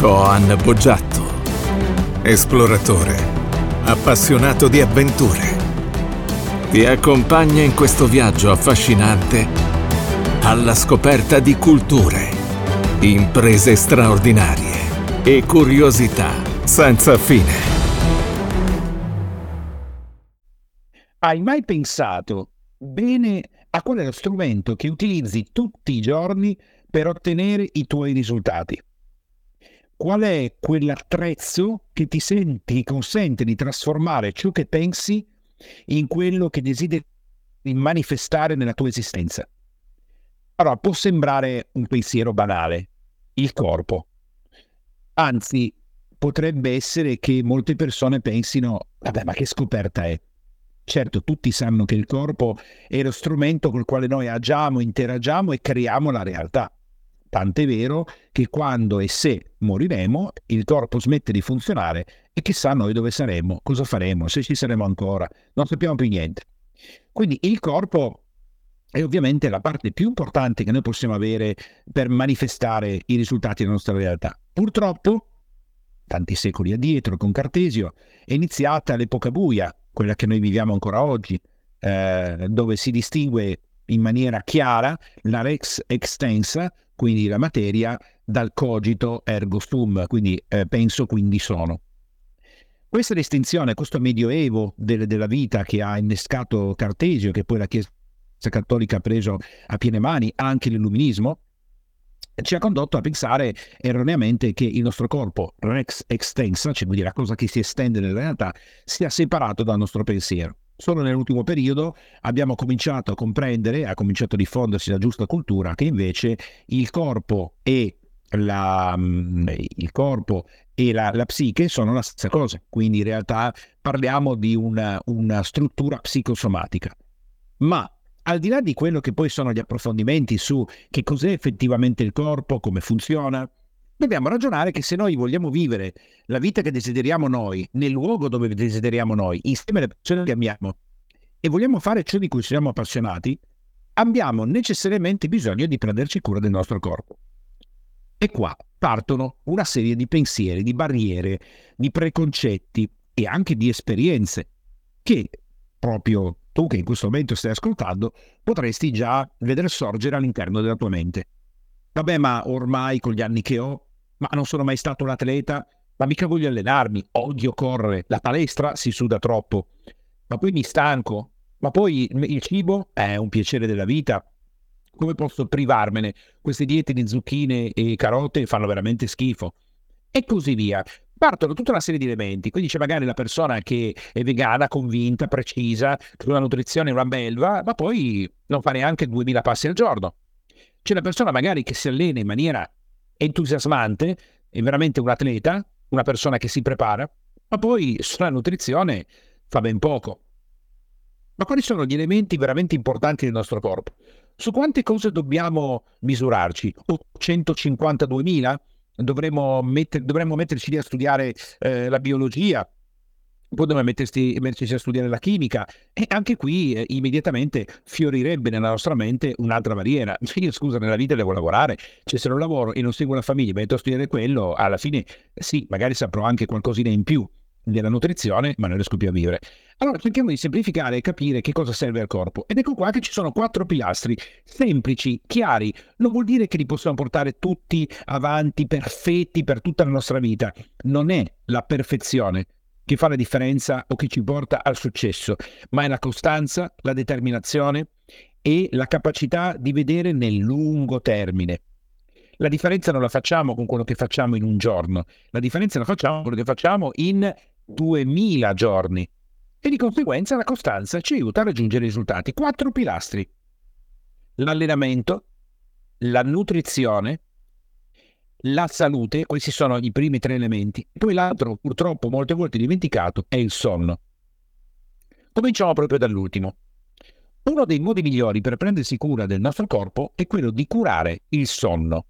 Coan Boggiatto, esploratore, appassionato di avventure. Ti accompagna in questo viaggio affascinante alla scoperta di culture, imprese straordinarie e curiosità senza fine. Hai mai pensato bene a qual è lo strumento che utilizzi tutti i giorni per ottenere i tuoi risultati? Qual è quell'attrezzo che ti senti, consente di trasformare ciò che pensi in quello che desideri manifestare nella tua esistenza. Allora, può sembrare un pensiero banale, il corpo. Anzi, potrebbe essere che molte persone pensino, vabbè, ma che scoperta è? Certo, tutti sanno che il corpo è lo strumento col quale noi agiamo, interagiamo e creiamo la realtà. Tant'è vero che quando e se moriremo, il corpo smette di funzionare e chissà noi dove saremo, cosa faremo, se ci saremo ancora, non sappiamo più niente. Quindi il corpo è ovviamente la parte più importante che noi possiamo avere per manifestare i risultati della nostra realtà. Purtroppo, tanti secoli addietro, con Cartesio, è iniziata l'epoca buia, quella che noi viviamo ancora oggi, eh, dove si distingue in maniera chiara la rex extensa, quindi la materia, dal cogito ergo sum, quindi eh, penso quindi sono. Questa distinzione, questo medioevo de- della vita che ha innescato Cartesio, che poi la Chiesa cattolica ha preso a piene mani, anche l'illuminismo, ci ha condotto a pensare erroneamente che il nostro corpo, rex extensa, cioè quindi la cosa che si estende nella realtà, sia separato dal nostro pensiero. Solo nell'ultimo periodo abbiamo cominciato a comprendere, ha cominciato a diffondersi la giusta cultura, che invece il corpo e la, mm, il corpo e la, la, psiche sono la stessa cosa, quindi in realtà parliamo di una, una struttura psicosomatica. Ma al di là di quello che poi sono gli approfondimenti su che cos'è effettivamente il corpo, come funziona, dobbiamo ragionare che se noi vogliamo vivere la vita che desideriamo noi, nel luogo dove desideriamo noi, insieme alle persone che amiamo, e vogliamo fare ciò di cui siamo appassionati, abbiamo necessariamente bisogno di prenderci cura del nostro corpo. E qua partono una serie di pensieri, di barriere, di preconcetti e anche di esperienze che proprio tu che in questo momento stai ascoltando potresti già vedere sorgere all'interno della tua mente. Vabbè, ma ormai con gli anni che ho ma non sono mai stato un atleta, ma mica voglio allenarmi, odio correre, la palestra si suda troppo, ma poi mi stanco, ma poi il cibo è un piacere della vita. Come posso privarmene? Queste diete di zucchine e carote fanno veramente schifo. E così via. Partono tutta una serie di elementi. Quindi c'è magari la persona che è vegana, convinta, precisa, che una nutrizione è una belva, ma poi non fa neanche 2000 passi al giorno. C'è una persona magari che si allena in maniera entusiasmante, è veramente un atleta, una persona che si prepara, ma poi sulla nutrizione fa ben poco. Ma quali sono gli elementi veramente importanti del nostro corpo? Su quante cose dobbiamo misurarci? 152.000? Dovremmo, metter, dovremmo metterci lì a studiare eh, la biologia, poi dobbiamo mettersi, metterci a studiare la chimica e anche qui eh, immediatamente fiorirebbe nella nostra mente un'altra barriera. Io scusa, nella vita devo lavorare, cioè se non lavoro e non seguo la famiglia, metto a studiare quello, alla fine sì, magari saprò anche qualcosina in più della nutrizione, ma non riesco più a vivere. Allora cerchiamo di semplificare e capire che cosa serve al corpo. Ed ecco qua che ci sono quattro pilastri semplici, chiari. Non vuol dire che li possiamo portare tutti avanti, perfetti per tutta la nostra vita. Non è la perfezione, che fa la differenza o che ci porta al successo, ma è la costanza, la determinazione e la capacità di vedere nel lungo termine. La differenza non la facciamo con quello che facciamo in un giorno, la differenza la facciamo con quello che facciamo in 2000 giorni. E di conseguenza la costanza ci aiuta a raggiungere i risultati. Quattro pilastri. L'allenamento, la nutrizione, la salute, questi sono i primi tre elementi. Poi l'altro, purtroppo molte volte dimenticato, è il sonno. Cominciamo proprio dall'ultimo. Uno dei modi migliori per prendersi cura del nostro corpo è quello di curare il sonno.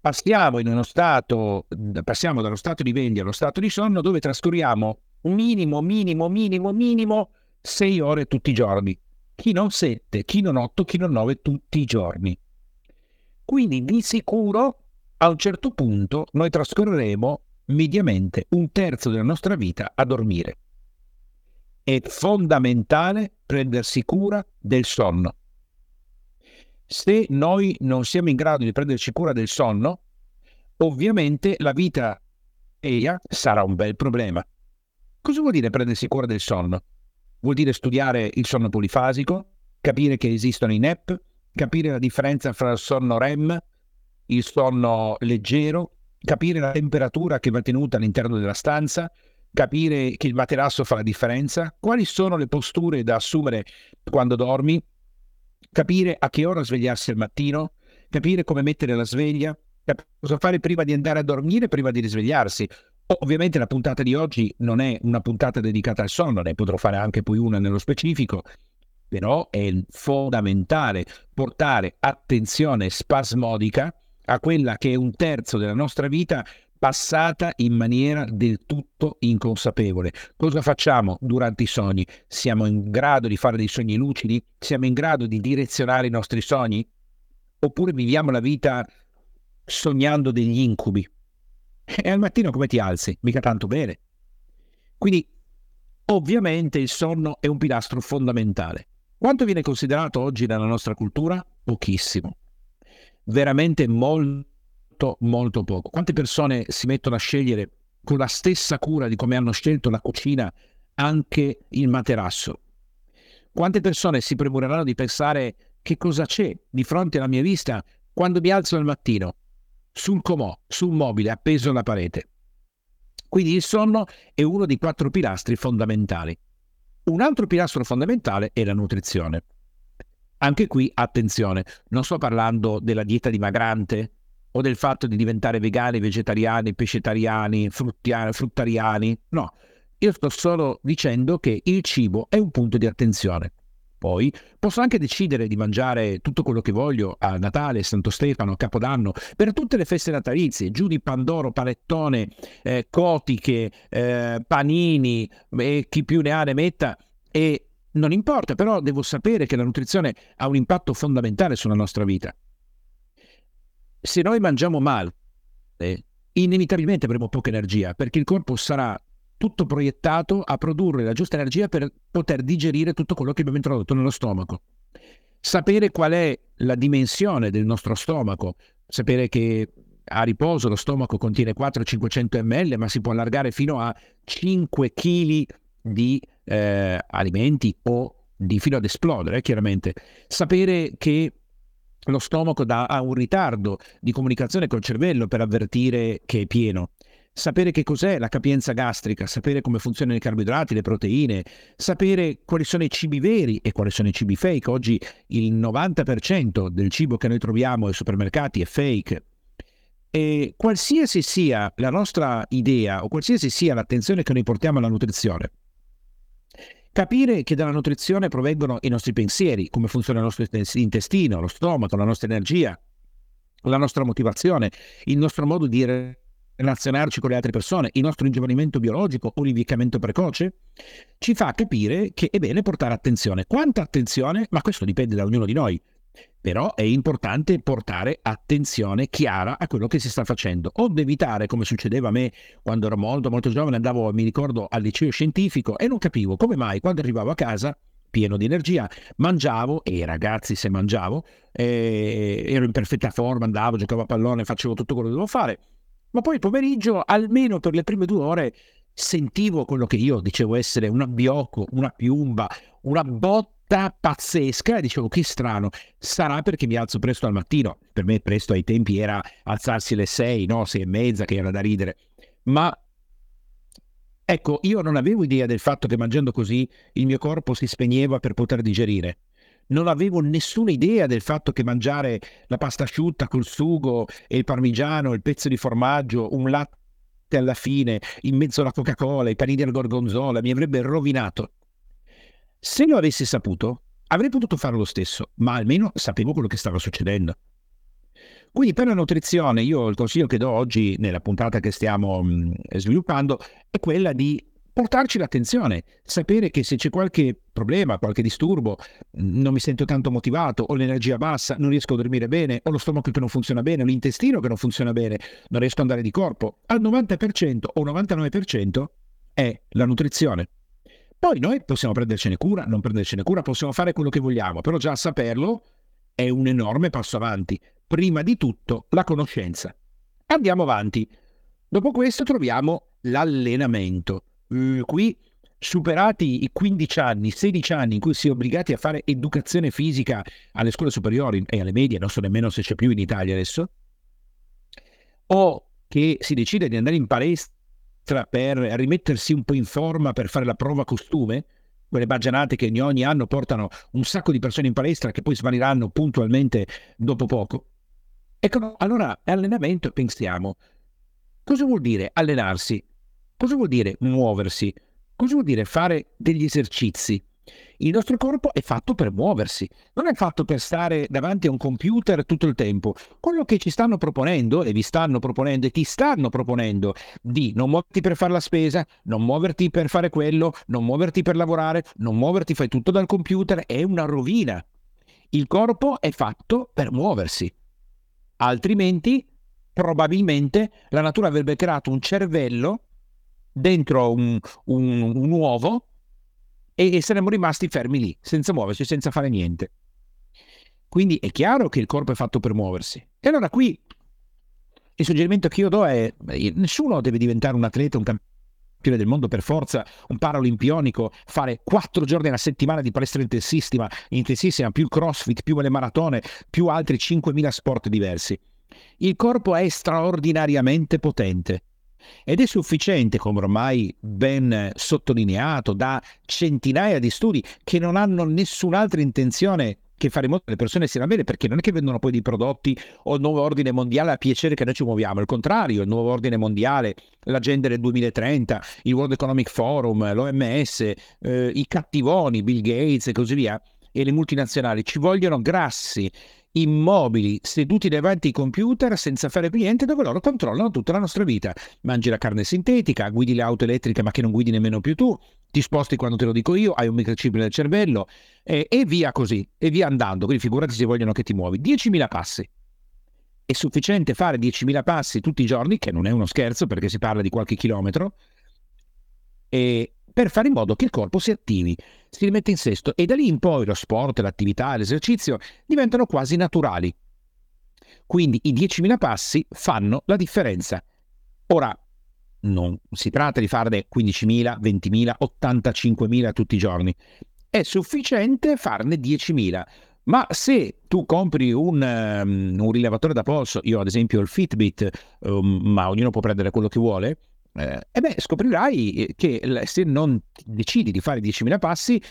Passiamo, stato, passiamo dallo stato di veglia allo stato di sonno dove trascorriamo minimo, minimo, minimo, minimo sei ore tutti i giorni. Chi non sette, chi non otto, chi non nove tutti i giorni. Quindi di sicuro a un certo punto noi trascorreremo mediamente un terzo della nostra vita a dormire. È fondamentale prendersi cura del sonno. Se noi non siamo in grado di prenderci cura del sonno, ovviamente la vita EIA sarà un bel problema. Cosa vuol dire prendersi cura del sonno? Vuol dire studiare il sonno polifasico, capire che esistono i NEP, capire la differenza fra il sonno REM, il sonno leggero, capire la temperatura che va tenuta all'interno della stanza, capire che il materasso fa la differenza, quali sono le posture da assumere quando dormi, capire a che ora svegliarsi al mattino, capire come mettere la sveglia, cosa fare prima di andare a dormire, prima di risvegliarsi. Ovviamente la puntata di oggi non è una puntata dedicata al sonno, ne potrò fare anche poi una nello specifico, però è fondamentale portare attenzione spasmodica a quella che è un terzo della nostra vita passata in maniera del tutto inconsapevole. Cosa facciamo durante i sogni? Siamo in grado di fare dei sogni lucidi? Siamo in grado di direzionare i nostri sogni? Oppure viviamo la vita sognando degli incubi? E al mattino come ti alzi? Mica tanto bene. Quindi ovviamente il sonno è un pilastro fondamentale. Quanto viene considerato oggi nella nostra cultura? Pochissimo. Veramente molto, molto poco. Quante persone si mettono a scegliere con la stessa cura di come hanno scelto la cucina anche il materasso? Quante persone si premureranno di pensare che cosa c'è di fronte alla mia vista quando mi alzo al mattino? sul comò, sul mobile appeso alla parete. Quindi il sonno è uno dei quattro pilastri fondamentali. Un altro pilastro fondamentale è la nutrizione. Anche qui attenzione, non sto parlando della dieta dimagrante o del fatto di diventare vegani, vegetariani, pescetariani, fruttariani, no, io sto solo dicendo che il cibo è un punto di attenzione. Poi posso anche decidere di mangiare tutto quello che voglio a Natale, Santo Stefano, Capodanno, per tutte le feste natalizie, giù di Pandoro, panettone, eh, cotiche, eh, panini e chi più ne ha ne metta. E non importa, però devo sapere che la nutrizione ha un impatto fondamentale sulla nostra vita. Se noi mangiamo male, inevitabilmente avremo poca energia perché il corpo sarà tutto proiettato a produrre la giusta energia per poter digerire tutto quello che abbiamo introdotto nello stomaco. Sapere qual è la dimensione del nostro stomaco, sapere che a riposo lo stomaco contiene 400-500 ml, ma si può allargare fino a 5 kg di eh, alimenti o di fino ad esplodere, chiaramente. Sapere che lo stomaco dà, ha un ritardo di comunicazione col cervello per avvertire che è pieno sapere che cos'è la capienza gastrica, sapere come funzionano i carboidrati, le proteine, sapere quali sono i cibi veri e quali sono i cibi fake. Oggi il 90% del cibo che noi troviamo ai supermercati è fake. E qualsiasi sia la nostra idea o qualsiasi sia l'attenzione che noi portiamo alla nutrizione, capire che dalla nutrizione provengono i nostri pensieri, come funziona il nostro intestino, lo stomaco, la nostra energia, la nostra motivazione, il nostro modo di relazionarci con le altre persone, il nostro ingiovanimento biologico o l'invecchiamento precoce, ci fa capire che è bene portare attenzione. Quanta attenzione? Ma questo dipende da ognuno di noi. Però è importante portare attenzione chiara a quello che si sta facendo, o evitare, come succedeva a me quando ero molto molto giovane, andavo, mi ricordo, al liceo scientifico e non capivo come mai quando arrivavo a casa pieno di energia, mangiavo e ragazzi se mangiavo, eh, ero in perfetta forma, andavo, giocavo a pallone, facevo tutto quello che dovevo fare, ma poi il pomeriggio, almeno per le prime due ore, sentivo quello che io dicevo essere un abbiocco, una piumba, una botta pazzesca e dicevo che strano, sarà perché mi alzo presto al mattino. Per me presto ai tempi era alzarsi alle sei, no, sei e mezza che era da ridere. Ma ecco, io non avevo idea del fatto che mangiando così il mio corpo si spegneva per poter digerire non avevo nessuna idea del fatto che mangiare la pasta asciutta col sugo e il parmigiano, il pezzo di formaggio, un latte alla fine, in mezzo alla Coca-Cola, i panini al gorgonzola, mi avrebbe rovinato. Se lo avessi saputo, avrei potuto fare lo stesso, ma almeno sapevo quello che stava succedendo. Quindi per la nutrizione, io il consiglio che do oggi nella puntata che stiamo mh, sviluppando è quella di portarci l'attenzione, sapere che se c'è qualche problema, qualche disturbo, non mi sento tanto motivato, ho l'energia bassa, non riesco a dormire bene, ho lo stomaco che non funziona bene, ho l'intestino che non funziona bene, non riesco ad andare di corpo, al 90% o 99% è la nutrizione. Poi noi possiamo prendercene cura, non prendercene cura, possiamo fare quello che vogliamo, però già saperlo è un enorme passo avanti. Prima di tutto la conoscenza. Andiamo avanti. Dopo questo troviamo l'allenamento. Uh, qui superati i 15 anni, 16 anni in cui si è obbligati a fare educazione fisica alle scuole superiori e alle medie, non so nemmeno se c'è più in Italia adesso, o che si decide di andare in palestra per rimettersi un po' in forma per fare la prova costume, quelle baggianate che ogni anno portano un sacco di persone in palestra che poi svaniranno puntualmente dopo poco. Ecco, allora allenamento pensiamo, cosa vuol dire allenarsi? Cosa vuol dire muoversi? Cosa vuol dire fare degli esercizi? Il nostro corpo è fatto per muoversi, non è fatto per stare davanti a un computer tutto il tempo. Quello che ci stanno proponendo, e vi stanno proponendo, e ti stanno proponendo, di non muoverti per fare la spesa, non muoverti per fare quello, non muoverti per lavorare, non muoverti, fai tutto dal computer, è una rovina. Il corpo è fatto per muoversi. Altrimenti, probabilmente, la natura avrebbe creato un cervello dentro un, un, un uovo e, e saremmo rimasti fermi lì, senza muoverci, senza fare niente. Quindi è chiaro che il corpo è fatto per muoversi. E allora qui il suggerimento che io do è: nessuno deve diventare un atleta, un campione del mondo per forza, un paralimpionico, fare quattro giorni alla settimana di palestra intensissima, intensissima, più crossfit, più le maratone, più altri 5.000 sport diversi. Il corpo è straordinariamente potente ed è sufficiente, come ormai ben sottolineato da centinaia di studi che non hanno nessun'altra intenzione che fare in modo che le persone siano bene, perché non è che vendono poi dei prodotti o il nuovo ordine mondiale a piacere che noi ci muoviamo, al contrario, il nuovo ordine mondiale, l'agenda del 2030, il World Economic Forum, l'OMS, eh, i cattivoni, Bill Gates e così via, e le multinazionali ci vogliono grassi, immobili, seduti davanti ai computer senza fare niente dove loro controllano tutta la nostra vita. Mangi la carne sintetica, guidi l'auto elettrica ma che non guidi nemmeno più tu, ti sposti quando te lo dico io, hai un microchip nel cervello eh, e via così, e via andando. Quindi figurati se vogliono che ti muovi. 10.000 passi. È sufficiente fare 10.000 passi tutti i giorni, che non è uno scherzo perché si parla di qualche chilometro, e per fare in modo che il corpo si attivi, si rimette in sesto e da lì in poi lo sport, l'attività, l'esercizio diventano quasi naturali. Quindi i 10.000 passi fanno la differenza. Ora, non si tratta di farne 15.000, 20.000, 85.000 tutti i giorni. È sufficiente farne 10.000. Ma se tu compri un, um, un, rilevatore da polso, io ad esempio ho il Fitbit, um, ma ognuno può prendere quello che vuole, eh, e beh, scoprirai eh, che se non decidi di fare 10.000 passi,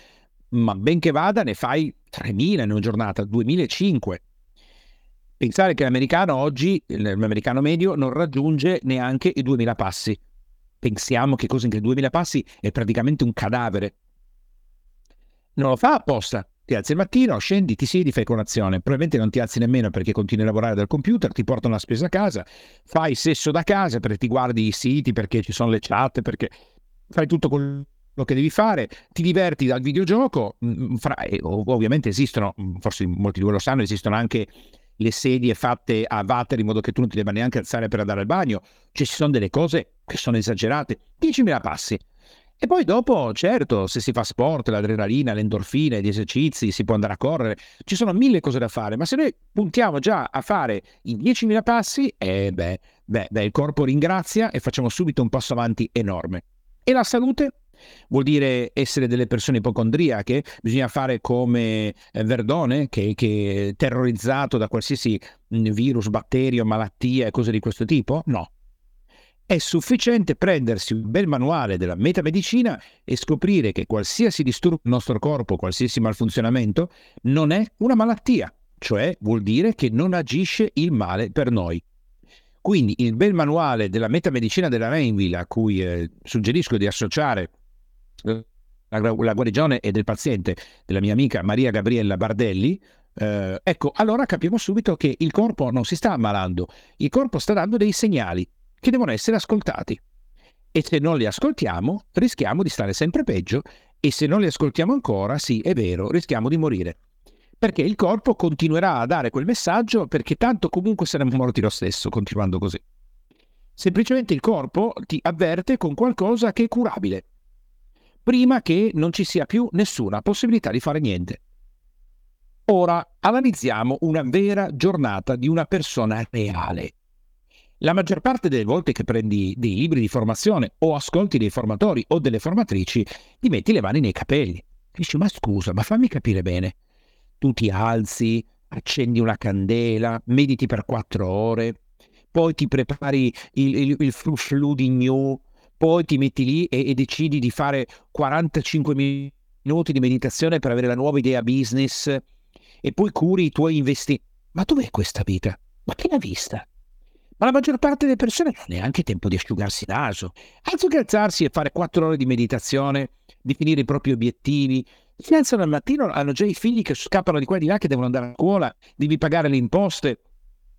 ma benché vada, ne fai 3.000 in una giornata, 2.500. Pensare che l'americano oggi, l'americano medio, non raggiunge neanche i 2.000 passi. Pensiamo che cosa che 2.000 passi è praticamente un cadavere. Non lo fa apposta, ti alzi il mattino, scendi, ti siedi, fai colazione. Probabilmente non ti alzi nemmeno perché continui a lavorare dal computer, ti portano la spesa a casa, fai sesso da casa perché ti guardi i siti, perché ci sono le chat, perché fai tutto quello che devi fare, ti diverti dal videogioco. Mm, fra, ovviamente esistono, mm, forse molti di voi lo sanno, esistono anche le sedie fatte a water in modo che tu non ti debba neanche alzare per andare al bagno. Cioè ci sono delle cose che sono esagerate. 10.000 passi. E poi dopo, certo, se si fa sport, l'adrenalina, le endorfine, gli esercizi, si può andare a correre, ci sono mille cose da fare, ma se noi puntiamo già a fare i 10.000 passi, eh beh, beh, beh, il corpo ringrazia e facciamo subito un passo avanti enorme. E la salute? Vuol dire essere delle persone ipocondriache? Bisogna fare come eh, Verdone, che, che è terrorizzato da qualsiasi mm, virus, batterio, malattia e cose di questo tipo? No, è sufficiente prendersi un bel manuale della metamedicina e scoprire che qualsiasi disturbo del nostro corpo, qualsiasi malfunzionamento, non è una malattia, cioè vuol dire che non agisce il male per noi. Quindi il bel manuale della metamedicina della Rainville, a cui eh, suggerisco di associare la, la, guarigione e del paziente della mia amica Maria Gabriella Bardelli, eh, ecco, allora capiamo subito che il corpo non si sta ammalando, il corpo sta dando dei segnali che devono essere ascoltati. E se non li ascoltiamo, rischiamo di stare sempre peggio e se non li ascoltiamo ancora, sì, è vero, rischiamo di morire. Perché il corpo continuerà a dare quel messaggio perché tanto comunque saremmo morti lo stesso continuando così. Semplicemente il corpo ti avverte con qualcosa che è curabile, prima che non ci sia più nessuna possibilità di fare niente. Ora analizziamo una vera giornata di una persona reale. La maggior parte delle volte che prendi dei libri di formazione o ascolti dei formatori o delle formatrici, ti metti le mani nei capelli. Dici, ma scusa, ma fammi capire bene. Tu ti alzi, accendi una candela, mediti per quattro ore, poi ti prepari il, il, il fruflu di gnu, poi ti metti lì e, e decidi di fare 45 minuti di meditazione per avere la nuova idea business e poi curi i tuoi investimenti. Ma dov'è questa vita? Ma chi l'ha vista? Ma la maggior parte delle persone non ha neanche tempo di asciugarsi il naso. Anziché alzarsi e fare quattro ore di meditazione, definire i propri obiettivi, si alzano al mattino, hanno già i figli che scappano di qua e di là, che devono andare a scuola, devi pagare le imposte,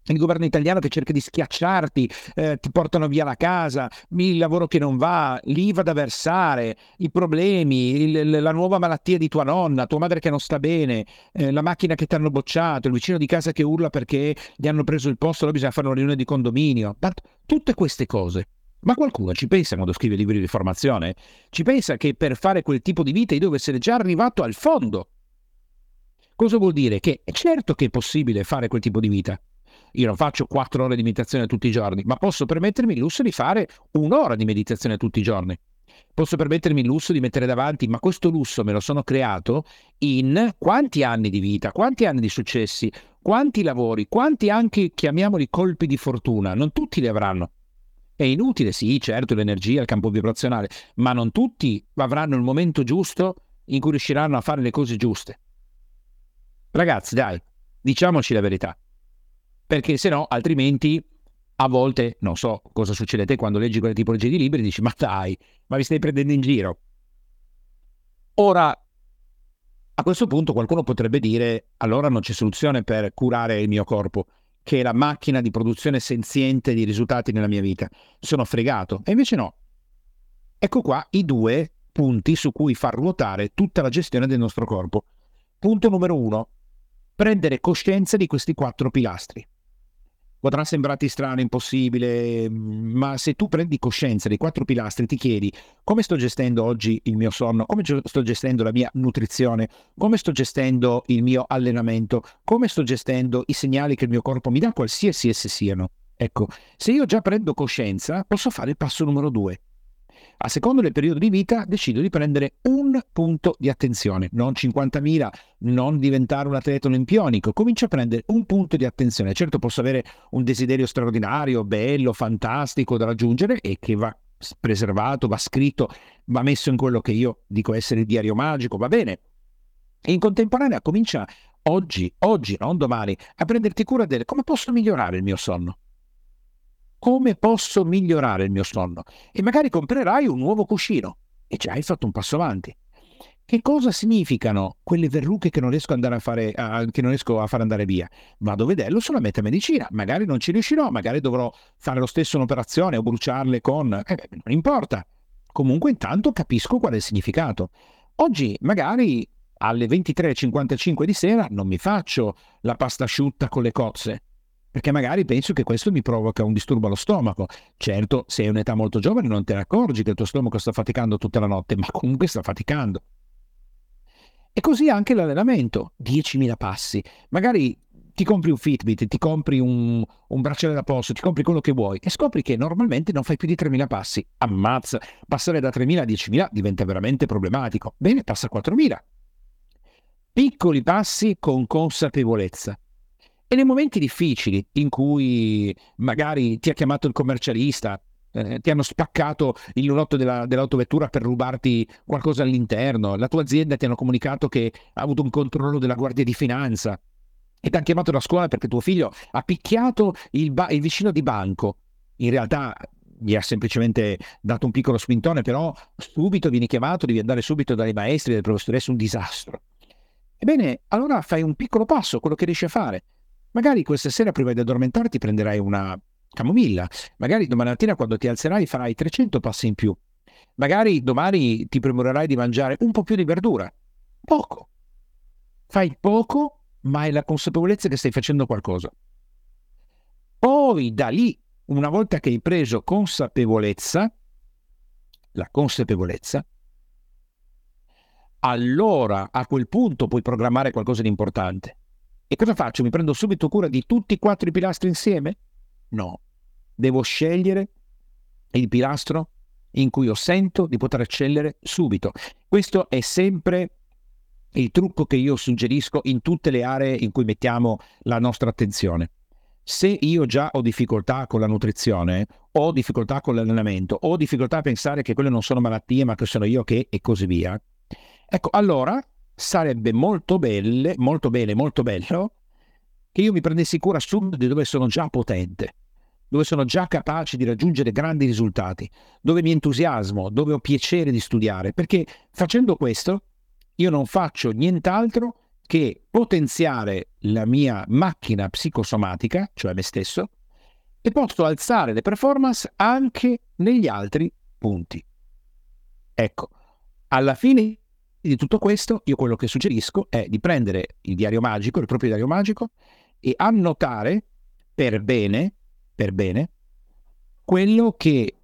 il governo italiano che cerca di schiacciarti, eh, ti portano via la casa, il lavoro che non va, l'IVA da versare, i problemi, il, la nuova malattia di tua nonna, tua madre che non sta bene, eh, la macchina che ti hanno bocciato, il vicino di casa che urla perché gli hanno preso il posto, allora bisogna fare una riunione di condominio. Tutte queste cose. Ma qualcuno ci pensa quando scrive libri di formazione? Ci pensa che per fare quel tipo di vita io devo essere già arrivato al fondo. Cosa vuol dire? Che è certo che è possibile fare quel tipo di vita, io non faccio quattro ore di meditazione tutti i giorni, ma posso permettermi il lusso di fare un'ora di meditazione tutti i giorni. Posso permettermi il lusso di mettere davanti, ma questo lusso me lo sono creato in quanti anni di vita, quanti anni di successi, quanti lavori, quanti anche, chiamiamoli, colpi di fortuna. Non tutti li avranno. È inutile, sì, certo, l'energia, il campo vibrazionale, ma non tutti avranno il momento giusto in cui riusciranno a fare le cose giuste. Ragazzi, dai, diciamoci la verità perché se no altrimenti a volte non so cosa succede te quando leggi quelle tipologie di libri dici ma dai, ma vi stai prendendo in giro. Ora, a questo punto qualcuno potrebbe dire allora non c'è soluzione per curare il mio corpo, che è la macchina di produzione senziente di risultati nella mia vita. Sono fregato. E invece no. Ecco qua i due punti su cui far ruotare tutta la gestione del nostro corpo. Punto numero uno, prendere coscienza di questi quattro pilastri potrà sembrarti strano, impossibile, ma se tu prendi coscienza dei quattro pilastri, ti chiedi come sto gestendo oggi il mio sonno, come sto gestendo la mia nutrizione, come sto gestendo il mio allenamento, come sto gestendo i segnali che il mio corpo mi dà, qualsiasi essi siano. Ecco, se io già prendo coscienza, posso fare il passo numero due. A secondo del periodo di vita decido di prendere un punto di attenzione, non 50.000, non diventare un atleta olimpionico, comincio a prendere un punto di attenzione. Certo posso avere un desiderio straordinario, bello, fantastico da raggiungere e che va preservato, va scritto, va messo in quello che io dico essere il diario magico, va bene. E in contemporanea comincia oggi, oggi, non domani, a prenderti cura del come posso migliorare il mio sonno come posso migliorare il mio sonno e magari comprerai un nuovo cuscino e già hai fatto un passo avanti. Che cosa significano quelle verruche che non riesco, a fare, a, che non riesco a far andare via? Vado a vederlo sulla metamedicina, magari non ci riuscirò, magari dovrò fare lo stesso un'operazione o bruciarle con... Eh, non importa. Comunque intanto capisco qual è il significato. Oggi magari alle 23.55 di sera non mi faccio la pasta asciutta con le cozze, perché magari penso che questo mi provoca un disturbo allo stomaco. Certo, se hai un'età molto giovane non te ne accorgi che il tuo stomaco sta faticando tutta la notte, ma comunque sta faticando. E così anche l'allenamento, 10.000 passi. Magari ti compri un Fitbit, ti compri un, un bracciale da polso, ti compri quello che vuoi e scopri che normalmente non fai più di 3.000 passi. Ammazza, passare da 3.000 a 10.000 diventa veramente problematico. Bene, passa a 4.000. Piccoli passi con consapevolezza. E nei momenti difficili in cui magari ti ha chiamato il commercialista, eh, ti hanno spaccato il lunotto della, dell'autovettura per rubarti qualcosa all'interno, la tua azienda ti hanno comunicato che ha avuto un controllo della Guardia di Finanza e ti hanno chiamato da scuola perché tuo figlio ha picchiato il, ba- il vicino di banco. In realtà gli ha semplicemente dato un piccolo spintone, però subito vieni chiamato, devi andare subito dai maestri, dai professoresse, un disastro. Ebbene, allora fai un piccolo passo, quello che riesci a fare. Magari questa sera prima di addormentarti prenderai una, camomilla. Magari domani mattina quando ti alzerai farai 300 passi in più. Magari domani ti premurerai di mangiare un po' più di verdura. Poco. Fai poco, ma hai la consapevolezza che stai facendo qualcosa. Poi da lì, una volta che hai preso consapevolezza, la consapevolezza, allora a quel punto puoi programmare qualcosa di importante. E cosa faccio? Mi prendo subito cura di tutti i quattro pilastri insieme? No. Devo scegliere il pilastro in cui io sento di poter eccellere subito. Questo è sempre il trucco che io suggerisco in tutte le aree in cui mettiamo la nostra attenzione. Se io già ho difficoltà con la nutrizione, ho difficoltà con l'allenamento, ho difficoltà a pensare che quelle non sono malattie, ma che sono io che e così via, ecco, allora sarebbe molto belle, molto bene, molto bello che io mi prendessi cura subito di dove sono già potente, dove sono già capace di raggiungere grandi risultati, dove mi entusiasmo, dove ho piacere di studiare, perché facendo questo io non faccio nient'altro che potenziare la mia macchina psicosomatica, cioè me stesso, e posso alzare le performance anche negli altri punti. Ecco, alla fine di tutto questo, io quello che suggerisco è di prendere il diario magico, il proprio diario magico, e annotare per bene, per bene, quello che,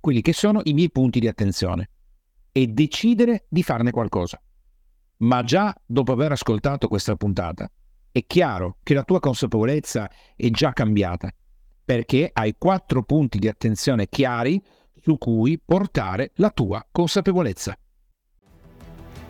quelli che sono i miei punti di attenzione e decidere di farne qualcosa. Ma già dopo aver ascoltato questa puntata, è chiaro che la tua consapevolezza è già cambiata, perché hai quattro punti di attenzione chiari su cui portare la tua consapevolezza.